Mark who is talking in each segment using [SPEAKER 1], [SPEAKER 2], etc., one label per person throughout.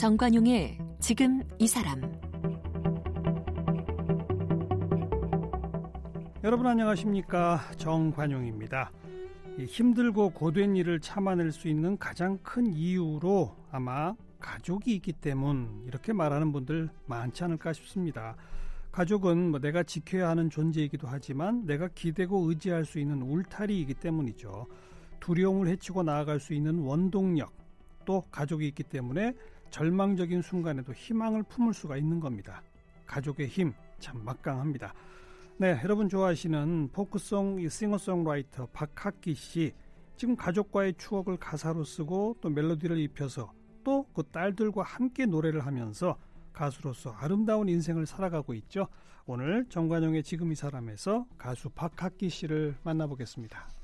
[SPEAKER 1] 정관용의 지금 이 사람
[SPEAKER 2] 여러분 안녕하십니까 정관용입니다. 힘들고 고된 일을 참아낼 수 있는 가장 큰 이유로 아마 가족이 있기 때문 이렇게 말하는 분들 많지 않을까 싶습니다. 가족은 뭐 내가 지켜야 하는 존재이기도 하지만 내가 기대고 의지할 수 있는 울타리이기 때문이죠. 두려움을 헤치고 나아갈 수 있는 원동력 또 가족이 있기 때문에 절망적인 순간에도 희망을 품을 수가 있는 겁니다. 가족의 힘 참 막강합니다. 네, 여러분 좋아하시는 포크송 싱어송라이터 박학기 씨 지금 가족과의 추억을 가사로 쓰고 또 멜로디를 입혀서 또 그 딸들과 함께 노래를 하면서 가수로서 아름다운 인생을 살아가고 있죠. 오늘 정관용의 지금 이 사람에서 가수 박학기 씨를 만나보겠습니다.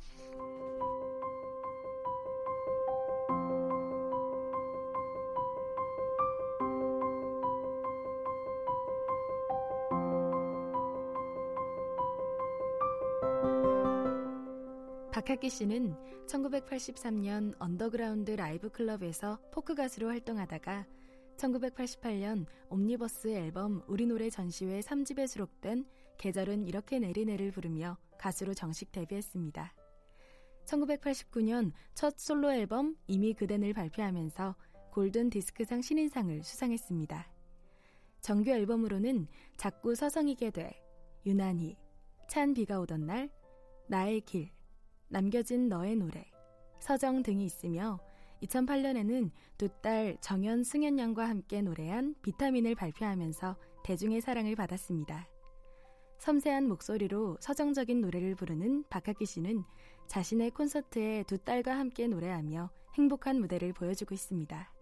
[SPEAKER 3] 박학기 씨는 1983년 언더그라운드 라이브 클럽에서 포크 가수로 활동하다가 1988년 옴니버스 앨범 우리 노래 전시회 3집에 수록된 계절은 이렇게 내리네를 부르며 가수로 정식 데뷔했습니다. 1989년 첫 솔로 앨범 이미 그댄을 발표하면서 골든 디스크상 신인상을 수상했습니다. 정규 앨범으로는 자꾸 서성이게 돼, 유난히, 찬 비가 오던 날, 나의 길, 남겨진 너의 노래, 서정 등이 있으며 2008년에는 두 딸 정연, 승연 양과 함께 노래한 비타민을 발표하면서 대중의 사랑을 받았습니다. 섬세한 목소리로 서정적인 노래를 부르는 박학기 씨는 자신의 콘서트에 두 딸과 함께 노래하며 행복한 무대를 보여주고 있습니다.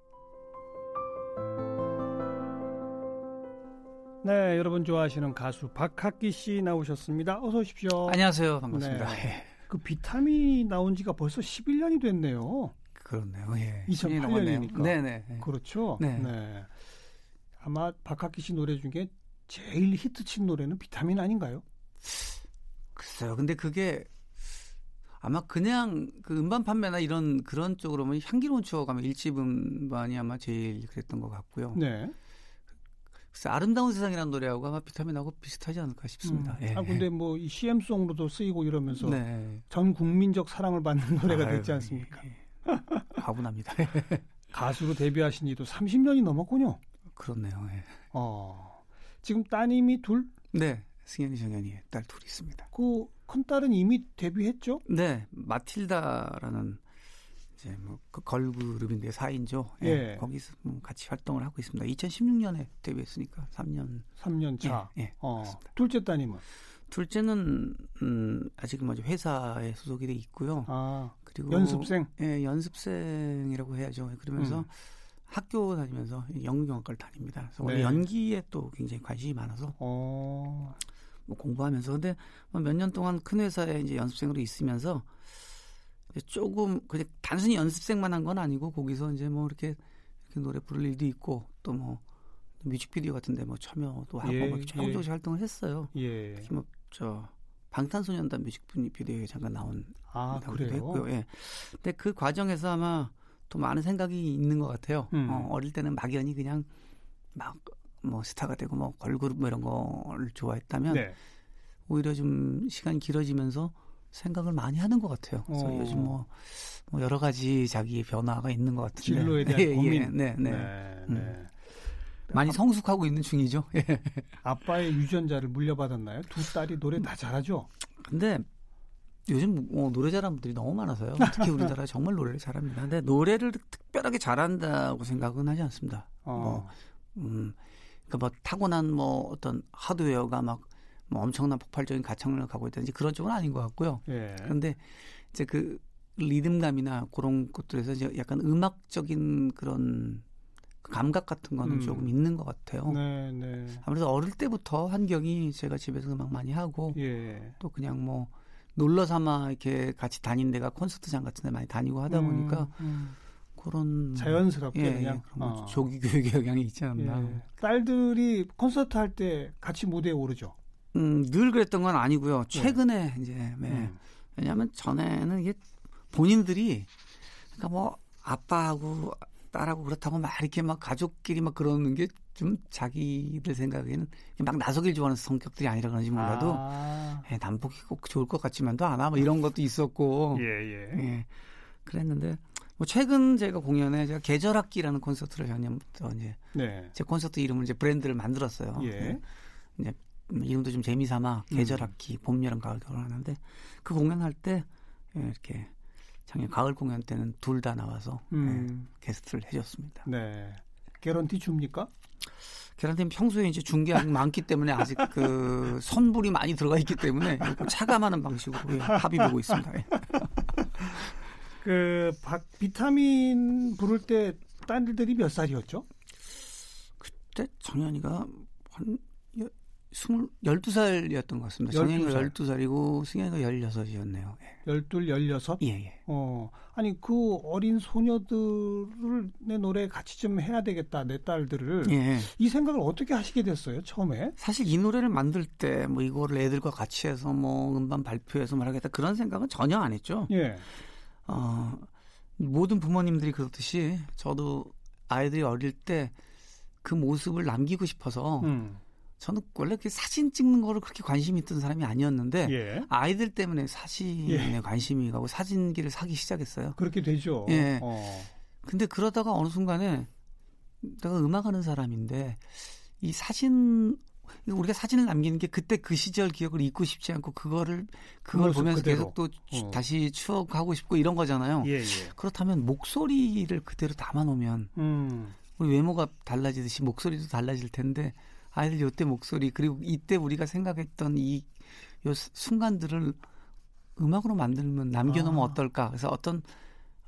[SPEAKER 2] 네, 여러분 좋아하시는 가수 박학기 씨 나오셨습니다. 어서 오십시오.
[SPEAKER 4] 안녕하세요. 반갑습니다.
[SPEAKER 2] 네.
[SPEAKER 4] 예.
[SPEAKER 2] 그 비타민이 나온 지가 벌써 11년이 됐네요.
[SPEAKER 4] 그렇네요. 예.
[SPEAKER 2] 2008년이니까.
[SPEAKER 4] 네네. 예.
[SPEAKER 2] 그렇죠.
[SPEAKER 4] 네.
[SPEAKER 2] 아마 박학기 씨 노래 중에 제일 히트친 노래는 비타민 아닌가요?
[SPEAKER 4] 글쎄요. 근데 그게 아마 그냥 그 음반 판매나 이런 그런 쪽으로면 향기로운 추억 하면 일집 음반이 아마 제일 그랬던 것 같고요.
[SPEAKER 2] 네.
[SPEAKER 4] 글쎄 아름다운 세상이라는 노래하고 아마 비타민하고 비슷하지 않을까 싶습니다.
[SPEAKER 2] 음.
[SPEAKER 4] 예.
[SPEAKER 2] 아 근데 뭐 이 CM송으로도 쓰이고 이러면서
[SPEAKER 4] 네.
[SPEAKER 2] 전 국민적 사랑을 받는 노래가
[SPEAKER 4] 아유,
[SPEAKER 2] 됐지 않습니까?
[SPEAKER 4] 예. 가분합니다.
[SPEAKER 2] 가수로 데뷔하신 지도 30년이 넘었군요.
[SPEAKER 4] 그렇네요. 예.
[SPEAKER 2] 어. 지금 따님이 둘?
[SPEAKER 4] 네. 승현이 정현이 딸 둘이 있습니다.
[SPEAKER 2] 그 큰 딸은 이미 데뷔했죠?
[SPEAKER 4] 네, 마틸다라는 이제 뭐 그 걸그룹인데 4인조 예,
[SPEAKER 2] 예.
[SPEAKER 4] 거기서 뭐 같이 활동을 하고 있습니다. 2016년에 데뷔했으니까 3년
[SPEAKER 2] 3년 차.
[SPEAKER 4] 예, 예,
[SPEAKER 2] 어. 둘째 따님은?
[SPEAKER 4] 둘째는 음, 아직 먼저 회사에 소속이 돼 있고요.
[SPEAKER 2] 아,
[SPEAKER 4] 그리고
[SPEAKER 2] 연습생?
[SPEAKER 4] 예, 연습생이라고 해야죠. 그러면서
[SPEAKER 2] 음.
[SPEAKER 4] 학교 다니면서 연극영화과를 다닙니다. 그래서 원래
[SPEAKER 2] 네.
[SPEAKER 4] 연기에 또 굉장히 관심이 많아서
[SPEAKER 2] 어.
[SPEAKER 4] 뭐 공부하면서 근데 몇 년 동안 큰 회사에 이제 연습생으로 있으면서 조금 그냥 단순히 연습생만 한 건 아니고 거기서 이제 뭐 이렇게, 이렇게 노래 부를 일도 있고 또 뭐 뮤직비디오 같은데 뭐 참여도 하고
[SPEAKER 2] 예,
[SPEAKER 4] 뭐 이렇게 조금
[SPEAKER 2] 예.
[SPEAKER 4] 조금씩 활동을 했어요.
[SPEAKER 2] 예.
[SPEAKER 4] 특히 뭐저 방탄소년단 뮤직비디오에 잠깐 나온
[SPEAKER 2] 아, 그래요?
[SPEAKER 4] 했고요. 예. 근데 그 과정에서 아마 또 많은 생각이 있는 것 같아요.
[SPEAKER 2] 음.
[SPEAKER 4] 어, 어릴 때는 막연히 그냥 막 뭐 스타가 되고 뭐 걸그룹 뭐 이런 거를 좋아했다면
[SPEAKER 2] 네.
[SPEAKER 4] 오히려 좀 시간이 길어지면서 생각을 많이 하는 것 같아요. 그래서
[SPEAKER 2] 어.
[SPEAKER 4] 요즘 뭐, 뭐 여러 가지 자기의 변화가 있는 것 같은데
[SPEAKER 2] 진로에 대한
[SPEAKER 4] 예,
[SPEAKER 2] 고민.
[SPEAKER 4] 예, 네, 네.
[SPEAKER 2] 네,
[SPEAKER 4] 음.
[SPEAKER 2] 네.
[SPEAKER 4] 많이 성숙하고 있는 중이죠. 예.
[SPEAKER 2] 아빠의 유전자를 물려받았나요? 두 딸이 노래 다 잘하죠?
[SPEAKER 4] 근데 요즘 뭐 노래 잘하는 분들이 너무 많아서요. 특히 우리나라 정말 노래를 잘합니다. 근데 노래를 특별하게 잘한다고 생각은 하지 않습니다.
[SPEAKER 2] 어.
[SPEAKER 4] 뭐, 음, 그러니까 뭐 타고난 뭐 어떤 하드웨어가 막 뭐 엄청난 폭발적인 가창력을 갖고 있다든지 그런 쪽은 아닌 것 같고요.
[SPEAKER 2] 예.
[SPEAKER 4] 그런데 이제 그 리듬감이나 그런 것들에서 이제 약간 음악적인 그런 그 감각 같은 거는
[SPEAKER 2] 음.
[SPEAKER 4] 조금 있는 것 같아요.
[SPEAKER 2] 네, 네.
[SPEAKER 4] 아무래도 어릴 때부터 환경이 제가 집에서 음악 많이 하고
[SPEAKER 2] 예.
[SPEAKER 4] 또 그냥 뭐 놀러 삼아 이렇게 같이 다닌 데가 콘서트장 같은 데 많이 다니고 하다 보니까
[SPEAKER 2] 음, 음.
[SPEAKER 4] 그런
[SPEAKER 2] 자연스럽게
[SPEAKER 4] 예,
[SPEAKER 2] 그냥
[SPEAKER 4] 예, 그런
[SPEAKER 2] 어.
[SPEAKER 4] 뭐 조기 교육의 영향이 있지 않나.
[SPEAKER 2] 예. 딸들이 콘서트 할 때 같이 무대에 오르죠.
[SPEAKER 4] 음, 늘 그랬던 건 아니고요. 최근에 이제 네.
[SPEAKER 2] 음.
[SPEAKER 4] 왜냐하면 전에는 이게 본인들이 그러니까 뭐 아빠하고 딸하고 그렇다고 막 이렇게 막 가족끼리 막 그러는 게 좀 자기들 생각에는 막 나서길 좋아하는 성격들이 아니라 그런지 몰라도
[SPEAKER 2] 아.
[SPEAKER 4] 예, 남북이 꼭 좋을 것 같지만도 않아 뭐 이런 것도 있었고
[SPEAKER 2] 예, 예.
[SPEAKER 4] 예, 그랬는데 뭐 최근 제가 공연에 제가 계절학기라는 콘서트를 작년부터 이제
[SPEAKER 2] 네.
[SPEAKER 4] 제 콘서트 이름을 이제 브랜드를 만들었어요.
[SPEAKER 2] 예.
[SPEAKER 4] 이제 이름도 좀 재미삼아
[SPEAKER 2] 음.
[SPEAKER 4] 계절 학기 봄, 여름, 가을, 겨울 하는데 그 공연할 때 예, 이렇게 작년 가을 공연 때는 둘 다 나와서
[SPEAKER 2] 음.
[SPEAKER 4] 예, 게스트를 해줬습니다.
[SPEAKER 2] 네. 개런티 줍니까?
[SPEAKER 4] 계란팀 평소에 이제 중계가 많기 때문에 아직 그 선불이 많이 들어가 있기 때문에 차감하는 방식으로 예, 합의 보고 있습니다. 예.
[SPEAKER 2] 그 박, 비타민 부를 때 딸들이 몇 살이었죠?
[SPEAKER 4] 그때 정현이가 한 여- 스물 열두 살이었던 것 같습니다.
[SPEAKER 2] 12
[SPEAKER 4] 정현이가
[SPEAKER 2] 살.
[SPEAKER 4] 열두 살이고 승현이가 열여섯이었네요.
[SPEAKER 2] 열둘, 열여섯?
[SPEAKER 4] 예, 예.
[SPEAKER 2] 어, 아니 그 어린 소녀들을 내 노래 같이 좀 해야 되겠다 내 딸들을
[SPEAKER 4] 예.
[SPEAKER 2] 이 생각을 어떻게 하시게 됐어요 처음에?
[SPEAKER 4] 사실 이 노래를 만들 때 뭐 이거를 애들과 같이 해서 뭐 음반 발표해서 말하겠다 그런 생각은 전혀 안 했죠.
[SPEAKER 2] 예,
[SPEAKER 4] 어, 모든 부모님들이 그렇듯이 저도 아이들이 어릴 때 그 모습을 남기고 싶어서
[SPEAKER 2] 음,
[SPEAKER 4] 저는 원래 그 사진 찍는 거를 그렇게 관심이 있던 사람이 아니었는데
[SPEAKER 2] 예,
[SPEAKER 4] 아이들 때문에 사진에 관심이 가고 사진기를 사기 시작했어요.
[SPEAKER 2] 그렇게 되죠.
[SPEAKER 4] 예.
[SPEAKER 2] 어,
[SPEAKER 4] 근데 그러다가 어느 순간에 내가 음악하는 사람인데 이 사진 우리가 사진을 남기는 게 그때 그 시절 기억을 잊고 싶지 않고 그거를 그걸 보면서
[SPEAKER 2] 그대로.
[SPEAKER 4] 계속 또 추-
[SPEAKER 2] 어.
[SPEAKER 4] 다시 추억하고 싶고 이런 거잖아요.
[SPEAKER 2] 예, 예.
[SPEAKER 4] 그렇다면 목소리를 그대로 담아놓으면
[SPEAKER 2] 음,
[SPEAKER 4] 우리 외모가 달라지듯이 목소리도 달라질 텐데 아이들 요때 목소리 그리고 이때 우리가 생각했던 이 요 순간들을 음악으로 만들면 남겨놓으면
[SPEAKER 2] 아.
[SPEAKER 4] 어떨까? 그래서 어떤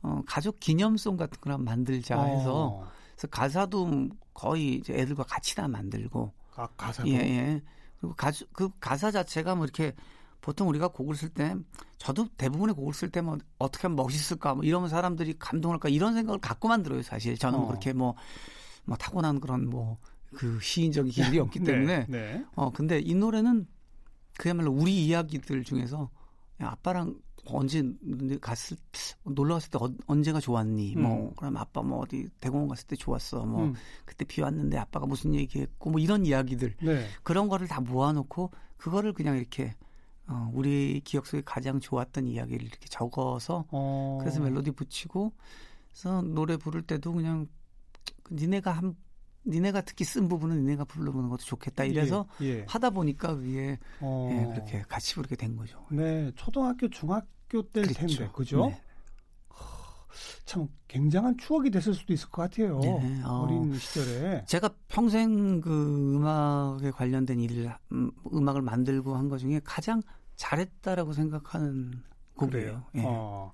[SPEAKER 4] 어, 가족 기념송 같은 걸 한번 만들자 해서
[SPEAKER 2] 어,
[SPEAKER 4] 그래서 가사도 거의 이제 애들과 같이 다 만들고
[SPEAKER 2] 가, 가사도
[SPEAKER 4] 예, 예. 그리고 가수, 그 가사 자체가 뭐 이렇게 보통 우리가 곡을 쓸 때 저도 대부분의 곡을 쓸 때 뭐 어떻게 하면 멋있을까 뭐 이러면 사람들이 감동할까 이런 생각을 갖고 만들어요 사실 저는 뭐
[SPEAKER 2] 어.
[SPEAKER 4] 그렇게 뭐, 뭐 타고난 그런 뭐 그 시인적인 길이 없기 때문에
[SPEAKER 2] 네, 네.
[SPEAKER 4] 어 근데 이 노래는 그야말로 우리 이야기들 중에서 야, 아빠랑 언제 갔을 놀러 갔을 때 어- 언제가 좋았니? 뭐
[SPEAKER 2] 음.
[SPEAKER 4] 그럼 아빠 뭐 어디 대공원 갔을 때 좋았어. 뭐
[SPEAKER 2] 음,
[SPEAKER 4] 그때 비 왔는데 아빠가 무슨 얘기했고 뭐 이런 이야기들
[SPEAKER 2] 네.
[SPEAKER 4] 그런 거를 다 모아놓고 그거를 그냥 이렇게 어, 우리 기억 속에 가장 좋았던 이야기를 이렇게 적어서
[SPEAKER 2] 어,
[SPEAKER 4] 그래서 멜로디 붙이고 그래서 노래 부를 때도 그냥 그 니네가 한 니네가 특히 쓴 부분은 니네가 불러보는 것도 좋겠다 이래서
[SPEAKER 2] 예, 예.
[SPEAKER 4] 하다 보니까 그게
[SPEAKER 2] 어,
[SPEAKER 4] 예, 그렇게 같이 부르게 된 거죠.
[SPEAKER 2] 네, 초등학교, 중학교 때일 텐데, 그죠?
[SPEAKER 4] 네.
[SPEAKER 2] 참 굉장한 추억이 됐을 수도 있을 것 같아요.
[SPEAKER 4] 네, 어.
[SPEAKER 2] 어린 시절에.
[SPEAKER 4] 제가 평생 그 음악에 관련된 일을 음, 음악을 만들고 한 것 중에 가장 잘했다라고 생각하는 곡이에요. 예.
[SPEAKER 2] 어,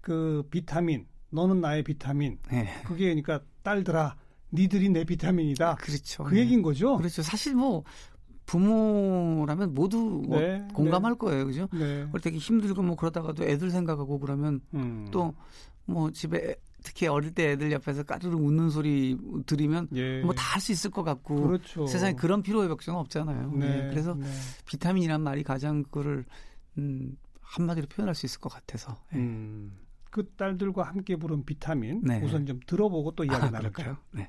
[SPEAKER 2] 그 비타민, 너는 나의 비타민.
[SPEAKER 4] 예.
[SPEAKER 2] 그게 그러니까 딸들아, 니들이 내 비타민이다.
[SPEAKER 4] 그렇죠.
[SPEAKER 2] 그
[SPEAKER 4] 예.
[SPEAKER 2] 얘기인 거죠?
[SPEAKER 4] 그렇죠. 사실 뭐 부모라면 모두 뭐
[SPEAKER 2] 네,
[SPEAKER 4] 공감할 거예요, 그죠?
[SPEAKER 2] 네.
[SPEAKER 4] 때 힘들고 뭐 그러다가도 애들 생각하고 그러면
[SPEAKER 2] 음.
[SPEAKER 4] 또뭐 집에 애- 특히 어릴 때 애들 옆에서 까르르 웃는 소리 들으면
[SPEAKER 2] 예.
[SPEAKER 4] 뭐다 할 수 있을 것 같고
[SPEAKER 2] 그렇죠.
[SPEAKER 4] 세상에 그런 피로의 걱정은 없잖아요.
[SPEAKER 2] 네.
[SPEAKER 4] 예, 그래서
[SPEAKER 2] 네.
[SPEAKER 4] 비타민이란 말이 가장 그거를 음, 한마디로 표현할 수 있을 것 같아서. 예.
[SPEAKER 2] 음. 그 딸들과 함께 부른 비타민
[SPEAKER 4] 네.
[SPEAKER 2] 우선 좀 들어보고 또 이야기
[SPEAKER 4] 아,
[SPEAKER 2] 나눌까요?
[SPEAKER 4] 그럴까요? 네.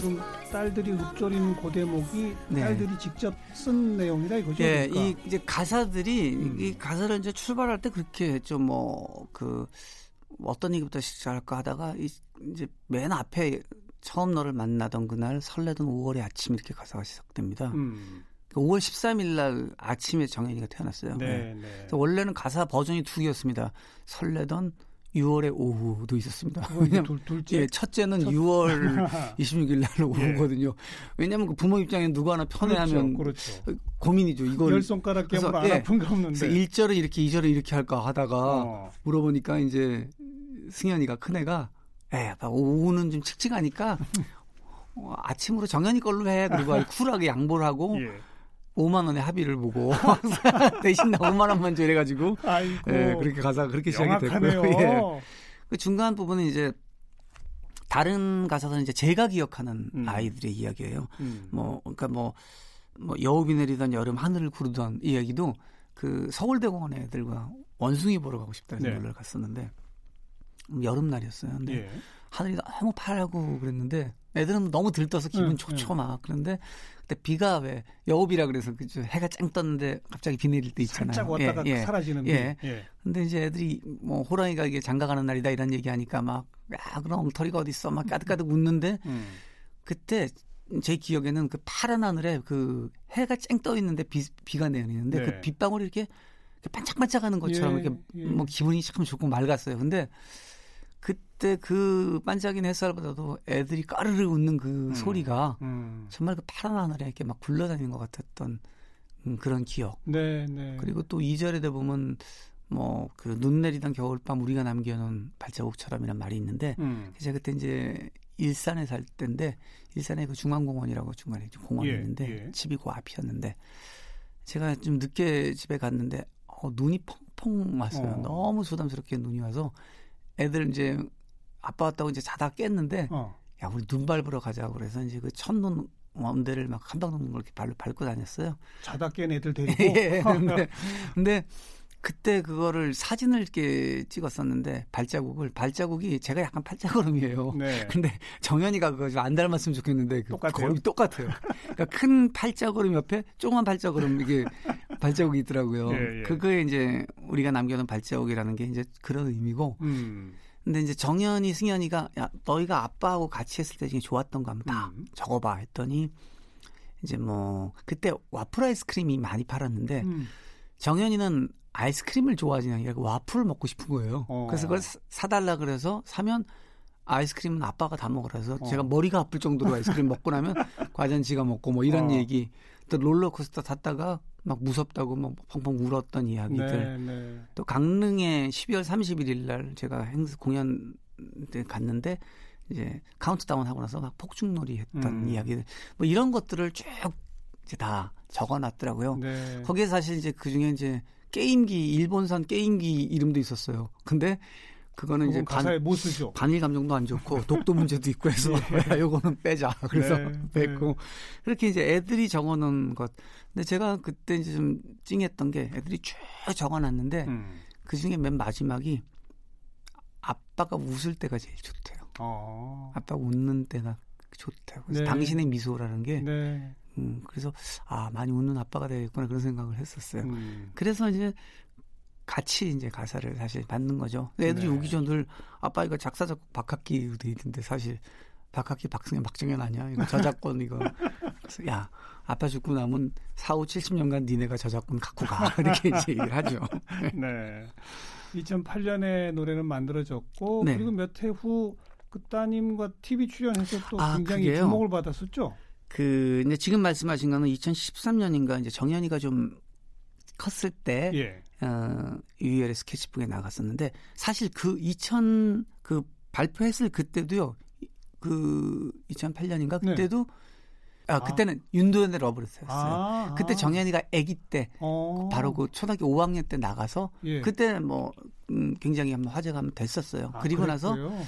[SPEAKER 2] 지금 딸들이 읊조리는 그 대목이
[SPEAKER 4] 네.
[SPEAKER 2] 딸들이 직접 쓴 내용이다 이거죠?
[SPEAKER 4] 예,
[SPEAKER 2] 그러니까.
[SPEAKER 4] 이 이제 가사들이
[SPEAKER 2] 음.
[SPEAKER 4] 이 가사를 이제 출발할 때 그렇게 했죠. 뭐그 어떤 얘기부터 시작할까 하다가 이, 이제 맨 앞에 처음 너를 만나던 그날 설레던 5월의 아침 이렇게 가사가 시작됩니다.
[SPEAKER 2] 음.
[SPEAKER 4] 5월 13일 날 아침에 정현이가 태어났어요. 예.
[SPEAKER 2] 네, 네.
[SPEAKER 4] 그래서 원래는 가사 버전이 두 개였습니다. 설레던 6월의 오후도 있었습니다. 왜냐면
[SPEAKER 2] 둘, 둘째
[SPEAKER 4] 예, 첫째는 6월 26일 날 오후거든요. 왜냐하면 그 부모 입장에 누구 하나 편애하면
[SPEAKER 2] 그렇죠. 그렇죠.
[SPEAKER 4] 고민이죠. 이걸
[SPEAKER 2] 열 손가락
[SPEAKER 4] 그래서,
[SPEAKER 2] 깨물 안
[SPEAKER 4] 예.
[SPEAKER 2] 아픈 거
[SPEAKER 4] 그래서
[SPEAKER 2] 없는데.
[SPEAKER 4] 1절을 이렇게 2절을 이렇게 할까 하다가
[SPEAKER 2] 어.
[SPEAKER 4] 물어보니까 이제 승현이가 큰 애가 예, 아빠 오후는 좀 칙칙하니까 어, 아침으로 정연이 걸로 해. 그리고 쿨하게 양보를 하고
[SPEAKER 2] 예.
[SPEAKER 4] 5만 원의 합의를 보고 대신 나 5만 원만 줘 이래가지고
[SPEAKER 2] 아이고.
[SPEAKER 4] 예, 그렇게 가사 그렇게 시작이
[SPEAKER 2] 명확하네요.
[SPEAKER 4] 됐고요. 예. 그 중간 부분은 이제 다른 가사는 이제 제가 기억하는
[SPEAKER 2] 음.
[SPEAKER 4] 아이들의 이야기예요.
[SPEAKER 2] 음.
[SPEAKER 4] 뭐 그러니까 뭐, 뭐 여우비 내리던 여름 하늘을 구르던 이야기도 그 서울대공원 애들과 원숭이 보러 가고 싶다는
[SPEAKER 2] 네.
[SPEAKER 4] 놀러 갔었는데 음, 여름날이었어요. 근데
[SPEAKER 2] 예.
[SPEAKER 4] 하늘이 너무 파랗고 그랬는데 애들은 너무 들떠서 기분
[SPEAKER 2] 응,
[SPEAKER 4] 좋죠 막 그런데 그때 비가 왜 여우비라 그래서 그 해가 짱 떴는데 갑자기 비 내릴 때 있잖아요.
[SPEAKER 2] 살짝 왔다가
[SPEAKER 4] 예, 예.
[SPEAKER 2] 사라지는
[SPEAKER 4] 예.
[SPEAKER 2] 비. 예.
[SPEAKER 4] 근데 이제 애들이 뭐 호랑이가 이게 장가가는 날이다 이런 얘기하니까 막야 그럼 엉터리가 어디 있어 막 까득까득 웃는데
[SPEAKER 2] 음.
[SPEAKER 4] 그때 제 기억에는 그 파란 하늘에 그 해가 쨍 떠 있는데 비, 비가 내리는데
[SPEAKER 2] 네.
[SPEAKER 4] 그 빗방울이 이렇게 이렇게 반짝반짝하는 것처럼
[SPEAKER 2] 예,
[SPEAKER 4] 이렇게
[SPEAKER 2] 예.
[SPEAKER 4] 뭐 기분이 참 좋고 맑았어요. 근데 그때 그 반짝이는 햇살보다도 애들이 까르르 웃는 그
[SPEAKER 2] 음.
[SPEAKER 4] 소리가
[SPEAKER 2] 음.
[SPEAKER 4] 정말 그 파란 하늘에 이렇게 막 굴러다니는 것 같았던 음, 그런 기억.
[SPEAKER 2] 네, 네.
[SPEAKER 4] 그리고 또 2절에 돼 보면 뭐 그 눈 내리던 겨울밤 우리가 남겨놓은 발자국처럼이란 말이 있는데
[SPEAKER 2] 음.
[SPEAKER 4] 제가 그때 이제 일산에 살 때인데 일산에 그 중앙공원이라고 중간에 좀 공원이
[SPEAKER 2] 예,
[SPEAKER 4] 있는데
[SPEAKER 2] 예.
[SPEAKER 4] 집이 그 앞이었는데 제가 좀 늦게 집에 갔는데 어, 눈이 펑펑 왔어요.
[SPEAKER 2] 어.
[SPEAKER 4] 너무 부담스럽게 눈이 와서 애들 이제 아빠 왔다고 이제 자다 깼는데
[SPEAKER 2] 어.
[SPEAKER 4] 야 우리 눈 밟으러 가자고 그래서 이제 그 첫눈 원대를 막 한방 넘는 걸 이렇게 발로 밟고 다녔어요.
[SPEAKER 2] 자다 깬 애들 데리고.
[SPEAKER 4] 예, 근데, 근데 그때 그거를 사진을 이렇게 찍었었는데 발자국을 발자국이 제가 약간 팔자걸음이에요.
[SPEAKER 2] 네.
[SPEAKER 4] 근데 정현이가 그거 좀 안 닮았으면 좋겠는데 그
[SPEAKER 2] 똑같아요?
[SPEAKER 4] 거의 똑같아요. 그러니까 큰 팔자걸음 옆에 조그만 팔자걸음 이게 발자국이 있더라고요.
[SPEAKER 2] 예, 예.
[SPEAKER 4] 그거에 이제 우리가 남겨놓은 발자국이라는 게 이제 그런 의미고.
[SPEAKER 2] 음.
[SPEAKER 4] 근데 이제 정현이 승현이가 야 너희가 아빠하고 같이 했을 때 중에 좋았던 거 한번 다
[SPEAKER 2] 음.
[SPEAKER 4] 적어봐 했더니 이제 뭐 그때 와플 아이스크림이 많이 팔았는데
[SPEAKER 2] 음.
[SPEAKER 4] 정현이는 아이스크림을 좋아하지 않고 와플을 먹고 싶은 거예요.
[SPEAKER 2] 어.
[SPEAKER 4] 그래서 그걸 사- 사달라 그래서 사면 아이스크림은 아빠가 다 먹으라 해서
[SPEAKER 2] 어.
[SPEAKER 4] 제가 머리가 아플 정도로 아이스크림 먹고 나면 과자는 지가 먹고 뭐 이런
[SPEAKER 2] 어.
[SPEAKER 4] 얘기 또 롤러코스터 탔다가 막 무섭다고 막 펑펑 울었던 이야기들
[SPEAKER 2] 네, 네.
[SPEAKER 4] 또 강릉에 12월 31일 날 제가 행사 공연 때 갔는데 이제 카운트다운 하고 나서 막 폭죽놀이 했던
[SPEAKER 2] 음.
[SPEAKER 4] 이야기들 뭐 이런 것들을 쭉 이제 다 적어 놨더라고요.
[SPEAKER 2] 네.
[SPEAKER 4] 거기에 사실 이제 그 중에 이제 게임기 일본산 게임기 이름도 있었어요. 근데 그거는 이제
[SPEAKER 2] 가사에
[SPEAKER 4] 반,
[SPEAKER 2] 못 쓰죠.
[SPEAKER 4] 반일 감정도 안 좋고 독도 문제도 있고 해서 야, 요거는 빼자. 그래서
[SPEAKER 2] 네,
[SPEAKER 4] 뺐고 그렇게 이제 애들이 적어놓은 것. 근데 제가 그때 이제 좀 찡했던 게 애들이 쭉 적어놨는데
[SPEAKER 2] 음.
[SPEAKER 4] 그 중에 맨 마지막이 아빠가 웃을 때가 제일 좋대요.
[SPEAKER 2] 어.
[SPEAKER 4] 아빠가 웃는 때가 좋대요. 그래서
[SPEAKER 2] 네.
[SPEAKER 4] 당신의 미소라는 게
[SPEAKER 2] 네.
[SPEAKER 4] 음, 그래서 아 많이 웃는 아빠가 되겠구나 그런 생각을 했었어요.
[SPEAKER 2] 음.
[SPEAKER 4] 그래서 이제 같이 이제 가사를 사실 만든 거죠. 애들이
[SPEAKER 2] 네.
[SPEAKER 4] 오기 전늘 아빠 이거 작사 작곡 박학기 돼 있는데 사실 박학기 박승현 박정현 아니야 이거 저작권 이거 그래서 야 아빠 죽고 나면 4, 5, 70년간 니네가 저작권 갖고 가 이렇게 이제 얘기를 하죠.
[SPEAKER 2] 네. 2008년에 노래는 만들어졌고
[SPEAKER 4] 네.
[SPEAKER 2] 그리고 몇 해 후 그 따님과 TV 출연해서 또
[SPEAKER 4] 아,
[SPEAKER 2] 굉장히
[SPEAKER 4] 그게요?
[SPEAKER 2] 주목을 받았었죠.
[SPEAKER 4] 그 이제 지금 말씀하신 거는 2013년인가 이제 정연이가 좀 컸을 때
[SPEAKER 2] 예.
[SPEAKER 4] 어, 유희열의 스케치북에 나갔었는데 사실 그 2000 그 발표했을 그때도요. 그 2008년인가
[SPEAKER 2] 네.
[SPEAKER 4] 그때도 아 그때는 윤도현의 러브레터였어요.
[SPEAKER 2] 아,
[SPEAKER 4] 그때
[SPEAKER 2] 아.
[SPEAKER 4] 정연이가 아기 때
[SPEAKER 2] 어.
[SPEAKER 4] 바로 그 초등학교 5학년 때 나가서
[SPEAKER 2] 예.
[SPEAKER 4] 그때 뭐 음, 굉장히 한번 화제가 한번 됐었어요.
[SPEAKER 2] 아,
[SPEAKER 4] 그리고 나서
[SPEAKER 2] 그랬고요.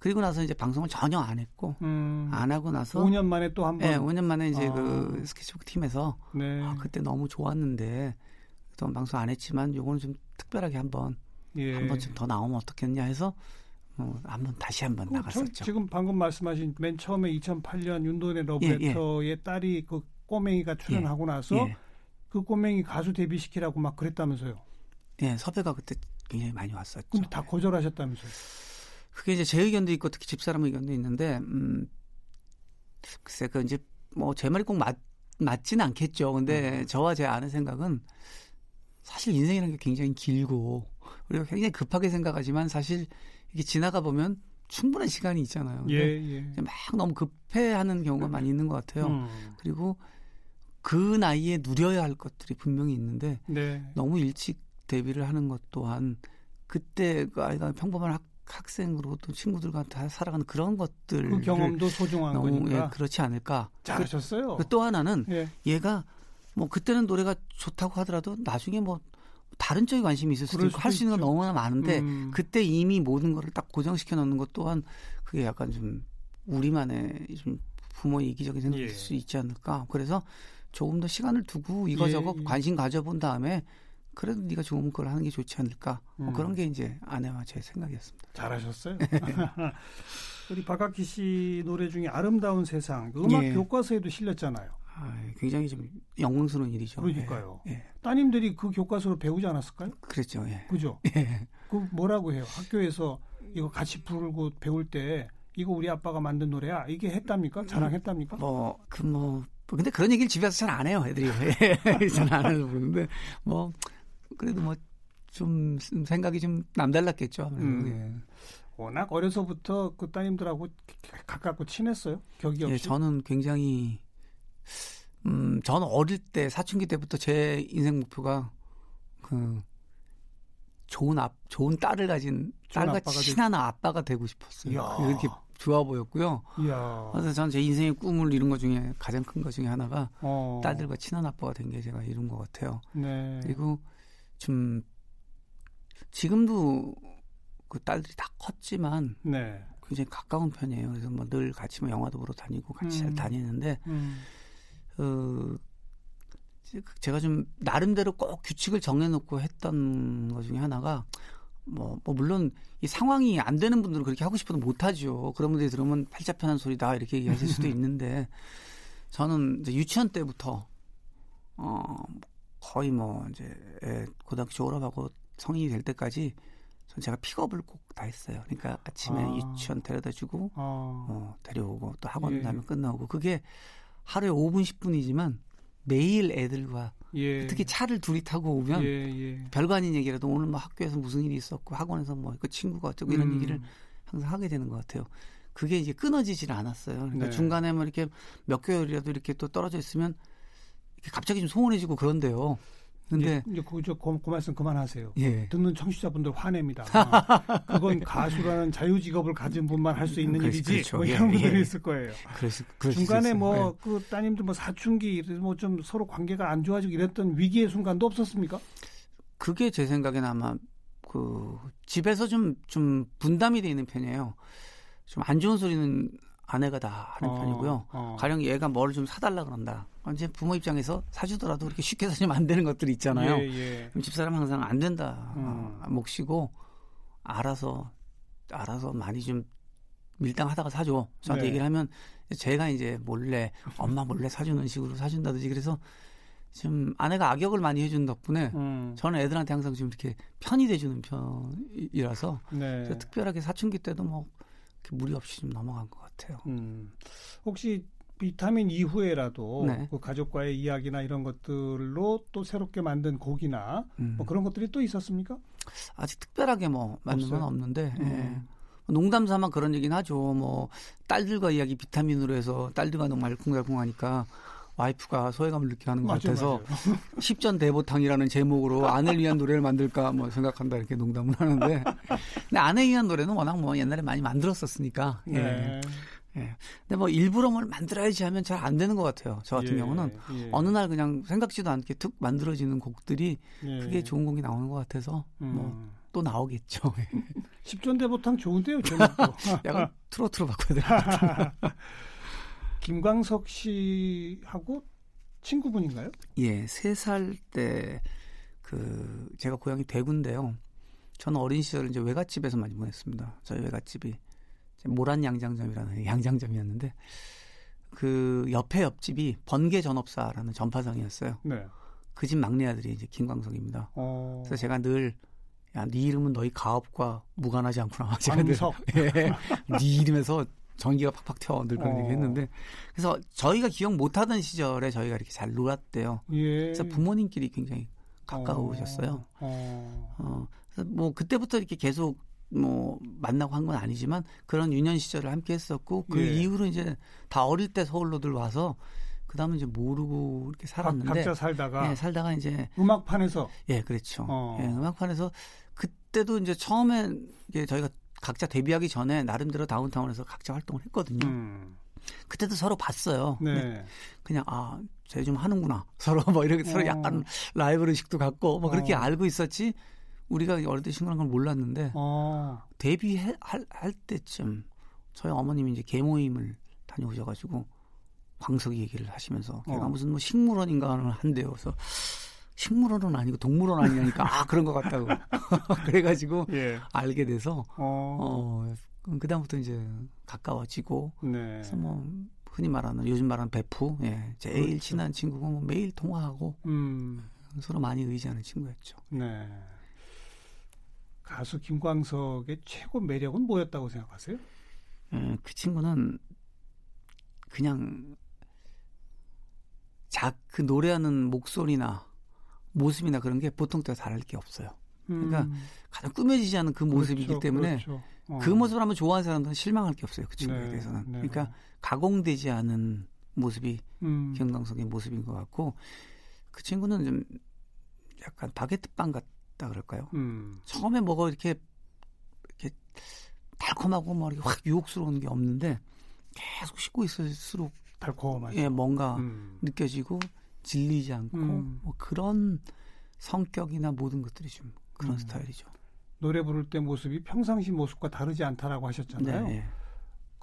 [SPEAKER 4] 그리고 나서 이제 방송을 전혀 안 했고
[SPEAKER 2] 음,
[SPEAKER 4] 안 하고 나서
[SPEAKER 2] 5년 만에 또 한 번.
[SPEAKER 4] 예, 5년 만에 이제
[SPEAKER 2] 아.
[SPEAKER 4] 그 스케치북 팀에서
[SPEAKER 2] 네.
[SPEAKER 4] 아, 그때 너무 좋았는데 그동안 방송 안 했지만 요거는 좀 특별하게 한번
[SPEAKER 2] 예.
[SPEAKER 4] 한 번쯤 더 나오면 어떻겠냐 해서 어, 한번 다시 한번 나갔었죠.
[SPEAKER 2] 지금 방금 말씀하신 맨 처음에 2008년 윤도현의
[SPEAKER 4] 예,
[SPEAKER 2] 러브레터의 딸이 그 꼬맹이가 출연하고 나서
[SPEAKER 4] 예,
[SPEAKER 2] 그 꼬맹이 가수 데뷔시키라고 막 그랬다면서요.
[SPEAKER 4] 예, 섭외가 그때 굉장히 많이 왔었죠.
[SPEAKER 2] 근데 다 거절하셨다면서요.
[SPEAKER 4] 그게 이제 제 의견도 있고 특히 집사람 의견도 있는데 음 글쎄 그 이제 뭐 제 말이 꼭 맞, 맞지는 않겠죠. 근데 저와 제 아는 생각은 사실 인생이라는 게 굉장히 길고 우리가 굉장히 급하게 생각하지만 사실 이게 지나가 보면 충분한 시간이 있잖아요.
[SPEAKER 2] 예, 예.
[SPEAKER 4] 막 너무 급해하는 경우가 많이 있는 것 같아요.
[SPEAKER 2] 음,
[SPEAKER 4] 그리고 그 나이에 누려야 할 것들이 분명히 있는데
[SPEAKER 2] 네.
[SPEAKER 4] 너무 일찍 데뷔를 하는 것 또한 그때 그 아이가 평범한 학생으로 또 친구들과 다 살아가는 그런 것들
[SPEAKER 2] 그 경험도 소중한
[SPEAKER 4] 너무 예,
[SPEAKER 2] 거니까
[SPEAKER 4] 그렇지 않을까.
[SPEAKER 2] 잘하셨어요.
[SPEAKER 4] 그 또 하나는
[SPEAKER 2] 예.
[SPEAKER 4] 얘가 뭐 그때는 노래가 좋다고 하더라도 나중에 뭐 다른 쪽에 관심이 있을 수도 있고 할 수 있는 건. 너무나 많은데
[SPEAKER 2] 음.
[SPEAKER 4] 그때 이미 모든 거를 딱 고정시켜 놓는 것 또한 그게 약간 좀 우리만의 좀 부모의 이기적인 생각일
[SPEAKER 2] 예.
[SPEAKER 4] 수 있지 않을까. 그래서 조금 더 시간을 두고 이거저거
[SPEAKER 2] 예, 예.
[SPEAKER 4] 관심 가져본 다음에 그래도 네가 좋은 걸 하는 게 좋지 않을까. 뭐
[SPEAKER 2] 음.
[SPEAKER 4] 그런 게 이제 아내와 제 생각이었습니다.
[SPEAKER 2] 잘하셨어요. 우리 박학기 씨 노래 중에 아름다운 세상 그 음악
[SPEAKER 4] 예.
[SPEAKER 2] 교과서에도 실렸잖아요.
[SPEAKER 4] 아, 굉장히 좀 영광스러운 일이죠.
[SPEAKER 2] 그러니까요.
[SPEAKER 4] 예, 예.
[SPEAKER 2] 따님들이 그 교과서를 배우지 않았을까요?
[SPEAKER 4] 그랬죠. 예.
[SPEAKER 2] 그죠?
[SPEAKER 4] 예.
[SPEAKER 2] 그 뭐라고 해요? 학교에서 이거 같이 부르고 배울 때 이거 우리 아빠가 만든 노래야. 이게 했답니까? 자랑했답니까?
[SPEAKER 4] 뭐, 그, 뭐, 근데 그런 얘기를 집에 와서 잘 안 해요, 애들이. 예, 잘안 해서 부르는데, 뭐, 그래도 뭐, 좀 생각이 좀 남달랐겠죠.
[SPEAKER 2] 음. 워낙 어려서부터 그 따님들하고 가깝고 친했어요. 격이
[SPEAKER 4] 예.
[SPEAKER 2] 없이.
[SPEAKER 4] 예, 저는 굉장히, 음, 저는 어릴 때, 사춘기 때부터 제 인생 목표가, 그, 좋은 아, 좋은 딸을 가진,
[SPEAKER 2] 좋은
[SPEAKER 4] 딸과 친한 아빠가 되고 싶었어요. 이렇게 좋아 보였고요.
[SPEAKER 2] 이야.
[SPEAKER 4] 그래서 저는 제 인생의 꿈을 이룬 것 중에 가장 큰 것 중에 하나가
[SPEAKER 2] 어.
[SPEAKER 4] 딸들과 친한 아빠가 된 게 제가 이룬 것 같아요.
[SPEAKER 2] 네.
[SPEAKER 4] 그리고 좀 지금도 그 딸들이 다 컸지만
[SPEAKER 2] 네.
[SPEAKER 4] 굉장히 가까운 편이에요. 그래서 뭐 늘 같이 뭐 영화도 보러 다니고 같이
[SPEAKER 2] 음.
[SPEAKER 4] 잘 다니는데
[SPEAKER 2] 음.
[SPEAKER 4] 어 제가 좀 나름대로 꼭 규칙을 정해놓고 했던 것 중에 하나가 뭐, 뭐 물론 이 상황이 안 되는 분들은 그렇게 하고 싶어도 못하죠. 그런 분들이 들으면 팔자편한 소리다 이렇게 얘기하실 수도 있는데 저는 이제 유치원 때부터 어 거의 뭐 이제 애 고등학교 졸업하고 성인이 될 때까지 전 제가 픽업을 꼭 다 했어요. 그러니까 아침에
[SPEAKER 2] 아.
[SPEAKER 4] 유치원 데려다주고
[SPEAKER 2] 어.
[SPEAKER 4] 어, 데려오고 또 학원
[SPEAKER 2] 예.
[SPEAKER 4] 다음에 끝나오고 그게 하루에 5분 10분이지만 매일 애들과
[SPEAKER 2] 예.
[SPEAKER 4] 특히 차를 둘이 타고 오면
[SPEAKER 2] 예, 예.
[SPEAKER 4] 별거 아닌 얘기라도 오늘 뭐 학교에서 무슨 일이 있었고 학원에서 뭐 그 친구가 어쩌고 이런
[SPEAKER 2] 음.
[SPEAKER 4] 얘기를 항상 하게 되는 것 같아요. 그게 이제 끊어지질 않았어요. 그러니까
[SPEAKER 2] 네.
[SPEAKER 4] 중간에 뭐 이렇게 몇 개월이라도 이렇게 또 떨어져 있으면 갑자기 좀 소원해지고 그런데요. 근데
[SPEAKER 2] 이제, 이제 그, 저, 그, 그 말씀 그만하세요.
[SPEAKER 4] 예.
[SPEAKER 2] 듣는 청취자분들 화냅니다. 어. 그건 가수라는 자유 직업을 가진 분만 할 수 있는
[SPEAKER 4] 그렇-
[SPEAKER 2] 일이지.
[SPEAKER 4] 그렇죠.
[SPEAKER 2] 뭐
[SPEAKER 4] 예,
[SPEAKER 2] 이런 분들이
[SPEAKER 4] 예.
[SPEAKER 2] 있을 거예요.
[SPEAKER 4] 그래서
[SPEAKER 2] 중간에
[SPEAKER 4] 있어요.
[SPEAKER 2] 뭐
[SPEAKER 4] 예.
[SPEAKER 2] 그 따님들 뭐 사춘기 뭐 좀 서로 관계가 안 좋아지고 이랬던 위기의 순간도 없었습니까?
[SPEAKER 4] 그게 제 생각에는 아마 그 집에서 좀좀 분담이 돼 있는 편이에요. 좀 안 좋은 소리는 아내가 다 하는
[SPEAKER 2] 어,
[SPEAKER 4] 편이고요.
[SPEAKER 2] 어.
[SPEAKER 4] 가령 얘가 뭐를 좀 사달라 그런다. 이제 부모 입장에서 사주더라도 그렇게 쉽게 사주면 안 되는 것들이 있잖아요.
[SPEAKER 2] 예, 예.
[SPEAKER 4] 그럼 집사람 항상 안 된다.
[SPEAKER 2] 음.
[SPEAKER 4] 어, 몫이고 알아서 알아서 많이 좀 밀당하다가 사줘. 저한테
[SPEAKER 2] 네.
[SPEAKER 4] 얘기를 하면 제가 이제 몰래 엄마 몰래 사주는 식으로 사준다든지 그래서 좀 아내가 악역을 많이 해준 덕분에
[SPEAKER 2] 음.
[SPEAKER 4] 저는 애들한테 항상 좀 이렇게 편이 돼주는 편이라서
[SPEAKER 2] 네.
[SPEAKER 4] 특별하게 사춘기 때도 뭐 무리 없이 좀 넘어간 것 같아요.
[SPEAKER 2] 음. 혹시 비타민 이후에라도
[SPEAKER 4] 네.
[SPEAKER 2] 그 가족과의 이야기나 이런 것들로 또 새롭게 만든 곡이나
[SPEAKER 4] 음.
[SPEAKER 2] 뭐 그런 것들이 또 있었습니까?
[SPEAKER 4] 아직 특별하게 뭐 만든 건
[SPEAKER 2] 없어요?
[SPEAKER 4] 없는데 예.
[SPEAKER 2] 음.
[SPEAKER 4] 농담 삼아 그런 얘기는 하죠. 뭐 딸들과 이야기 비타민으로 해서 딸들과 너무 알콩달콩하니까 와이프가 소외감을 느끼게 하는 것
[SPEAKER 2] 맞아요,
[SPEAKER 4] 같아서. 십전 대보탕이라는 제목으로 아내를 위한 노래를 만들까 뭐 생각한다 이렇게 농담을 하는데 근데 아내 를 위한 노래는 워낙 뭐 옛날에 많이 만들었었으니까 예.
[SPEAKER 2] 네.
[SPEAKER 4] 예. 근데 뭐 일부러 뭘 만들어야지 하면 잘 안 되는 것 같아요. 저 같은
[SPEAKER 2] 예,
[SPEAKER 4] 경우는
[SPEAKER 2] 예.
[SPEAKER 4] 어느 날 그냥 생각지도 않게 툭 만들어지는 곡들이
[SPEAKER 2] 예.
[SPEAKER 4] 그게 좋은 곡이 나오는 것 같아서
[SPEAKER 2] 음.
[SPEAKER 4] 뭐또 나오겠죠.
[SPEAKER 2] 십전대보탕 좋은데요, 제목도.
[SPEAKER 4] 약간 트로트로 바꿔야 돼.
[SPEAKER 2] 김광석 씨하고 친구분인가요?
[SPEAKER 4] 예, 세 살 때 그 제가 고향이 대구인데요. 저는 어린 시절 이제 외갓집에서 많이 보냈습니다. 저희 외갓집이 모란 양장점이라는 양장점이었는데 그 옆에 옆집이 번개 전업사라는 전파상이었어요.
[SPEAKER 2] 네.
[SPEAKER 4] 그 집 막내 아들이 이제 김광석입니다.
[SPEAKER 2] 어.
[SPEAKER 4] 그래서 제가 늘 야, 네 이름은 너희 가업과 무관하지 않구나. 제가 늘. 예, 네 이름에서 전기가 팍팍 튀어 늘 그런
[SPEAKER 2] 어.
[SPEAKER 4] 얘기 했는데 그래서 저희가 기억 못하던 시절에 저희가 이렇게 잘 놀았대요.
[SPEAKER 2] 예.
[SPEAKER 4] 그래서 부모님끼리 굉장히 가까우셨어요.
[SPEAKER 2] 어.
[SPEAKER 4] 어, 그래서 뭐 그때부터 이렇게 계속 뭐 만나고 한 건 아니지만 그런 유년 시절을 함께 했었고 그
[SPEAKER 2] 예.
[SPEAKER 4] 이후로 이제 다 어릴 때 서울로들 와서 그다음에 이제 모르고 이렇게
[SPEAKER 2] 각,
[SPEAKER 4] 살았는데
[SPEAKER 2] 각자 살다가
[SPEAKER 4] 예, 살다가 이제
[SPEAKER 2] 음악판에서
[SPEAKER 4] 예, 그렇죠.
[SPEAKER 2] 어.
[SPEAKER 4] 예, 음악판에서 그때도 이제 처음에 이게 저희가 각자 데뷔하기 전에 나름대로 다운타운에서 각자 활동을 했거든요.
[SPEAKER 2] 음.
[SPEAKER 4] 그때도 서로 봤어요. 근데
[SPEAKER 2] 네.
[SPEAKER 4] 그냥 아, 쟤 좀 하는구나. 서로 뭐 이렇게 서로
[SPEAKER 2] 어.
[SPEAKER 4] 약간 라이벌 의식도 갖고 뭐 그렇게
[SPEAKER 2] 어.
[SPEAKER 4] 알고 있었지. 우리가 어릴 때 친구란 걸 몰랐는데
[SPEAKER 2] 어.
[SPEAKER 4] 데뷔할 할 때쯤 저희 어머님이 이제 개모임을 다녀오셔가지고 광석이 얘기를 하시면서 걔가
[SPEAKER 2] 어.
[SPEAKER 4] 무슨 뭐 식물원인가를 한대요. 그래서 식물원은 아니고 동물원 아니냐니까 아 그런 것 같다고 그래가지고
[SPEAKER 2] 예.
[SPEAKER 4] 알게 돼서
[SPEAKER 2] 어.
[SPEAKER 4] 어 그다음부터 이제 가까워지고
[SPEAKER 2] 네.
[SPEAKER 4] 그래서 뭐 흔히 말하는 요즘 말하는 베프 예 제일
[SPEAKER 2] 그렇죠.
[SPEAKER 4] 친한 친구고 뭐 매일 통화하고
[SPEAKER 2] 음.
[SPEAKER 4] 서로 많이 의지하는 친구였죠.
[SPEAKER 2] 네. 가수 김광석의 최고 매력은 뭐였다고 생각하세요?
[SPEAKER 4] 예, 그 친구는 그냥 자그 노래하는 목소리나 모습이나 그런 게 보통 때 다를 게 없어요. 그러니까
[SPEAKER 2] 음.
[SPEAKER 4] 가장 꾸며지지 않은 그 모습이기
[SPEAKER 2] 그렇죠,
[SPEAKER 4] 때문에
[SPEAKER 2] 그렇죠. 어.
[SPEAKER 4] 그 모습을 한번 좋아하는 사람들은 실망할 게 없어요. 그 친구에
[SPEAKER 2] 네,
[SPEAKER 4] 대해서는.
[SPEAKER 2] 네.
[SPEAKER 4] 그러니까 가공되지 않은 모습이
[SPEAKER 2] 음.
[SPEAKER 4] 김광석의 모습인 것 같고 그 친구는 좀 약간 바게트빵 같 다 그럴까요?
[SPEAKER 2] 음.
[SPEAKER 4] 처음에 뭐가 이렇게 이렇게 달콤하고 뭐 이렇게 확 유혹스러운 게 없는데 계속 씹고 있을수록
[SPEAKER 2] 달콤하죠.
[SPEAKER 4] 예 뭔가
[SPEAKER 2] 음.
[SPEAKER 4] 느껴지고 질리지 않고
[SPEAKER 2] 음.
[SPEAKER 4] 뭐 그런 성격이나 모든 것들이 좀 그런
[SPEAKER 2] 음.
[SPEAKER 4] 스타일이죠.
[SPEAKER 2] 노래 부를 때 모습이 평상시 모습과 다르지 않다라고 하셨잖아요.
[SPEAKER 4] 네, 예.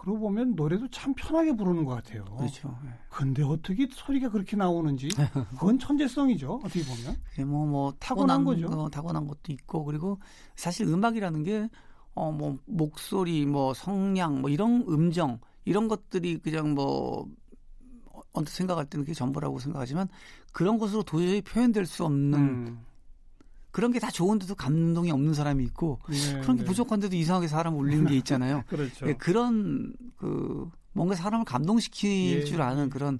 [SPEAKER 2] 그러고 보면 노래도 참 편하게 부르는 것 같아요.
[SPEAKER 4] 그렇죠. 예.
[SPEAKER 2] 근데 어떻게 소리가 그렇게 나오는지 그건 천재성이죠. 어떻게 보면.
[SPEAKER 4] 그게 뭐, 뭐,
[SPEAKER 2] 타고난
[SPEAKER 4] 타고난,
[SPEAKER 2] 거죠.
[SPEAKER 4] 거, 타고난 것도 있고, 그리고 사실 음악이라는 게, 어, 뭐, 목소리, 뭐, 성량, 뭐, 이런 음정, 이런 것들이 그냥 뭐, 어, 언뜻 생각할 때는 그게 전부라고 생각하지만, 그런 것으로 도저히 표현될 수 없는,
[SPEAKER 2] 음.
[SPEAKER 4] 그런 게 다 좋은데도 감동이 없는 사람이 있고,
[SPEAKER 2] 네,
[SPEAKER 4] 그런 게
[SPEAKER 2] 네.
[SPEAKER 4] 부족한데도 이상하게 사람 울리는 게 있잖아요.
[SPEAKER 2] 그렇죠.
[SPEAKER 4] 예, 그런, 그, 뭔가 사람을 감동시킬
[SPEAKER 2] 예.
[SPEAKER 4] 줄 아는 그런,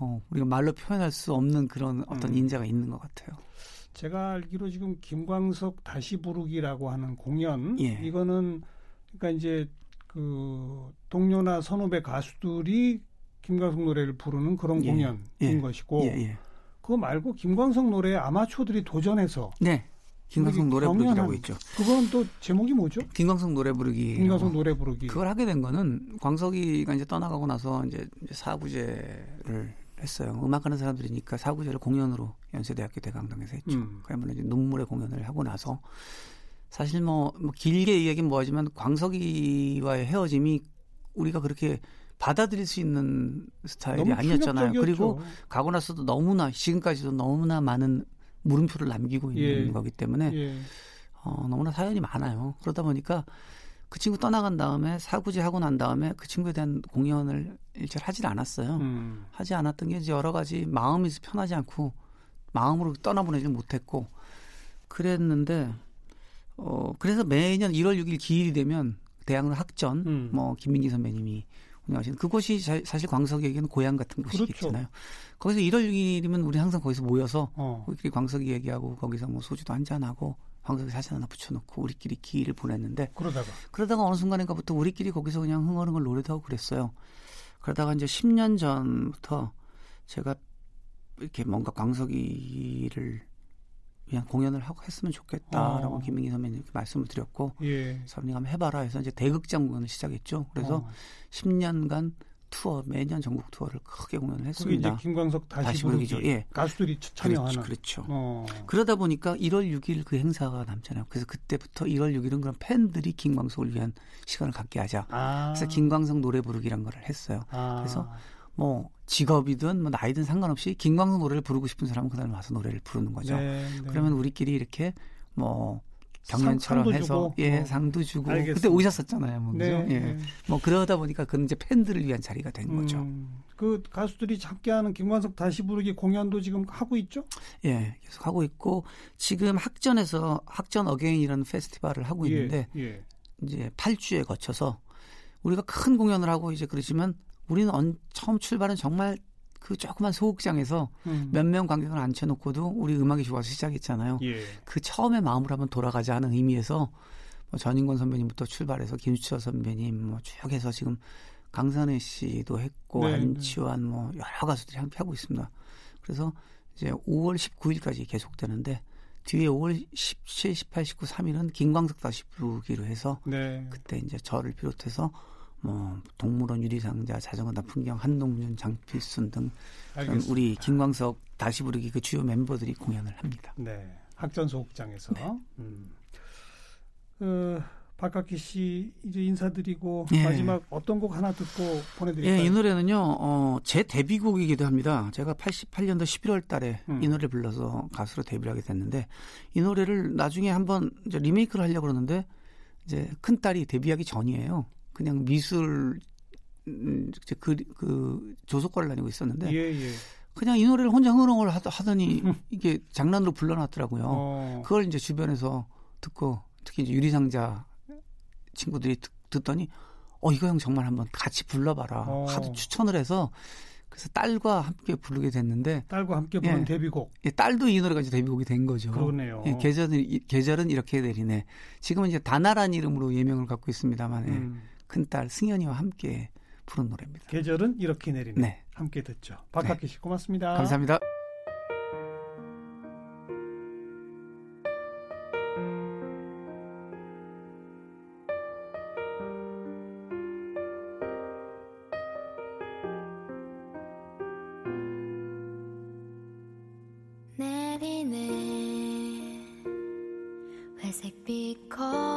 [SPEAKER 4] 어, 우리가 말로 표현할 수 없는 그런 어떤
[SPEAKER 2] 음.
[SPEAKER 4] 인자가 있는 것 같아요.
[SPEAKER 2] 제가 알기로 지금 김광석 다시 부르기라고 하는 공연
[SPEAKER 4] 예.
[SPEAKER 2] 이거는 그러니까 이제 그 동료나 선후배 가수들이 김광석 노래를 부르는 그런
[SPEAKER 4] 예.
[SPEAKER 2] 공연인
[SPEAKER 4] 예.
[SPEAKER 2] 것이고
[SPEAKER 4] 예, 예.
[SPEAKER 2] 그거 말고 김광석 노래에 아마추어들이 도전해서
[SPEAKER 4] 네. 김광석 노래 부르기라고 있죠.
[SPEAKER 2] 그건 또 제목이 뭐죠?
[SPEAKER 4] 김광석 노래 부르기.
[SPEAKER 2] 김광석 노래 부르기.
[SPEAKER 4] 그걸 하게 된 거는 광석이가 이제 떠나가고 나서 이제 사구제를 했어요. 음악하는 사람들이니까 사구제를 공연으로 연세대학교 대강당에서 했죠.
[SPEAKER 2] 음.
[SPEAKER 4] 그야말로 이제 눈물의 공연을 하고 나서 사실 뭐, 뭐 길게 이야기는 뭐하지만 광석이와의 헤어짐이 우리가 그렇게 받아들일 수 있는 스타일이 아니었잖아요.
[SPEAKER 2] 충격적이었죠.
[SPEAKER 4] 그리고 가고 나서도 너무나 지금까지도 너무나 많은 물음표를 남기고 있는
[SPEAKER 2] 예.
[SPEAKER 4] 거기 때문에
[SPEAKER 2] 예.
[SPEAKER 4] 어, 너무나 사연이 많아요. 그러다 보니까 그 친구 떠나간 다음에 사구제 하고 난 다음에 그 친구에 대한 공연을 일절 하질 않았어요.
[SPEAKER 2] 음.
[SPEAKER 4] 하지 않았던 게 이제 여러 가지 마음이 편하지 않고 마음으로 떠나보내지 못했고 그랬는데 어 그래서 매년 1월 6일 기일이 되면 대학로 학전
[SPEAKER 2] 음.
[SPEAKER 4] 뭐 김민기 선배님이 운영하시는 그곳이 자- 사실 광석에게는 고향 같은 곳이겠잖아요.
[SPEAKER 2] 그렇죠.
[SPEAKER 4] 거기서 1월 6일이면 우리 항상 거기서 모여서
[SPEAKER 2] 어.
[SPEAKER 4] 우리끼리 광석이 얘기하고 거기서 뭐 소주도 한잔 하고 광석이 사진 하나 붙여놓고 우리끼리 기일을 보냈는데
[SPEAKER 2] 그러다가
[SPEAKER 4] 그러다가 어느 순간인가부터 우리끼리 거기서 그냥 흥얼흥얼 노래도 하고 그랬어요. 그러다가 이제 10년 전부터 제가 이렇게 뭔가 광석이를 위한 공연을 하고 했으면 좋겠다라고
[SPEAKER 2] 어.
[SPEAKER 4] 김민기 선배님께 말씀을 드렸고
[SPEAKER 2] 예.
[SPEAKER 4] 선생님 한번 해봐라 해서 이제 대극장 공연을 시작했죠. 그래서
[SPEAKER 2] 어.
[SPEAKER 4] 10년간 투어 매년 전국 투어를 크게 공연을
[SPEAKER 2] 그게 이제
[SPEAKER 4] 했습니다.
[SPEAKER 2] 김광석 다시,
[SPEAKER 4] 다시
[SPEAKER 2] 부르기
[SPEAKER 4] 부르기죠. 예.
[SPEAKER 2] 가수들이 차- 참여하는.
[SPEAKER 4] 그렇죠. 그렇죠.
[SPEAKER 2] 어.
[SPEAKER 4] 그러다 보니까 1월 6일 그 행사가 남잖아요. 그래서 그때부터 1월 6일은 그런 팬들이 김광석을 위한 시간을 갖게 하자.
[SPEAKER 2] 아.
[SPEAKER 4] 그래서 김광석 노래 부르기란 걸 했어요.
[SPEAKER 2] 아.
[SPEAKER 4] 그래서 뭐 직업이든 뭐 나이든 상관없이 김광석 노래를 부르고 싶은 사람은 그날 와서 노래를 부르는 거죠.
[SPEAKER 2] 네, 네.
[SPEAKER 4] 그러면 우리끼리 이렇게 뭐 경연처럼 해서
[SPEAKER 2] 주고,
[SPEAKER 4] 예
[SPEAKER 2] 어.
[SPEAKER 4] 상도 주고
[SPEAKER 2] 알겠습니다.
[SPEAKER 4] 그때 오셨었잖아요, 뭐?
[SPEAKER 2] 네,
[SPEAKER 4] 예.
[SPEAKER 2] 네.
[SPEAKER 4] 뭐 그러다 보니까 그건 이제 팬들을 위한 자리가 된 거죠.
[SPEAKER 2] 음, 그 가수들이 함께하는 김광석 다시 부르기 공연도 지금 하고 있죠?
[SPEAKER 4] 예, 계속 하고 있고 지금 학전에서 학전 어게인이라는 페스티벌을 하고 있는데
[SPEAKER 2] 예, 예.
[SPEAKER 4] 이제 8주에 거쳐서 우리가 큰 공연을 하고 이제 그러지만 우리는 언- 처음 출발은 정말 그 조그만 소극장에서
[SPEAKER 2] 음.
[SPEAKER 4] 몇명 관객을 앉혀놓고도 우리 음악이 좋아서 시작했잖아요.
[SPEAKER 2] 예.
[SPEAKER 4] 그 처음의 마음으로 한번 돌아가자 하는 의미에서 뭐 전인권 선배님부터 출발해서 김수철 선배님 뭐 쭉 해서 지금 강산혜 씨도 했고
[SPEAKER 2] 네,
[SPEAKER 4] 안치환 뭐 여러 가수들이 함께 하고 있습니다. 그래서 이제 5월 19일까지 계속되는데 뒤에 5월 17, 18, 19, 3일은 김광석 다시 부르기로 해서
[SPEAKER 2] 네.
[SPEAKER 4] 그때 이제 저를 비롯해서 뭐 동물원 유리상자, 자전거 나 풍경, 한동준, 장필순 등. 우리 김광석 다시 부르기 그 주요 멤버들이 공연을 합니다.
[SPEAKER 2] 네. 학전소극장에서.
[SPEAKER 4] 네.
[SPEAKER 2] 음. 어, 박학기 씨 이제 인사드리고
[SPEAKER 4] 예.
[SPEAKER 2] 마지막 어떤 곡 하나 듣고 보내드릴까요?
[SPEAKER 4] 예, 이 노래는요, 어, 제 데뷔곡이기도 합니다. 제가 88년도 11월 달에
[SPEAKER 2] 음.
[SPEAKER 4] 이 노래를 불러서 가수로 데뷔를 하게 됐는데, 이 노래를 나중에 한번 이제 리메이크를 하려고 그러는데, 이제 큰딸이 데뷔하기 전이에요. 그냥 미술, 음, 그, 그, 조속과를 다니고 있었는데,
[SPEAKER 2] 예, 예.
[SPEAKER 4] 그냥 이 노래를 혼자 흥얼흥얼 하더- 하더니, 이게 장난으로 불러놨더라고요.
[SPEAKER 2] 어,
[SPEAKER 4] 그걸 이제 주변에서 듣고, 특히 이제 유리상자 친구들이 듣, 듣더니, 어, 이거 형 정말 한번 같이 불러봐라.
[SPEAKER 2] 어.
[SPEAKER 4] 하도 추천을 해서, 그래서 딸과 함께 부르게 됐는데,
[SPEAKER 2] 딸과 함께 부른
[SPEAKER 4] 예.
[SPEAKER 2] 데뷔곡.
[SPEAKER 4] 예, 딸도 이 노래가 이제 데뷔곡이 된 거죠.
[SPEAKER 2] 그러네요.
[SPEAKER 4] 예, 계절은, 이- 계절은 이렇게 내리네. 지금은 이제 다나란 이름으로 예명을 갖고 있습니다만, 예,
[SPEAKER 2] 음,
[SPEAKER 4] 큰딸 승현이와 함께 부른 노래입니다.
[SPEAKER 2] 계절은 이렇게 내리네.
[SPEAKER 4] 네.
[SPEAKER 2] 함께 듣죠. 박학기 씨 고맙습니다.
[SPEAKER 4] 감사합니다.
[SPEAKER 5] 내리네 회색빛 거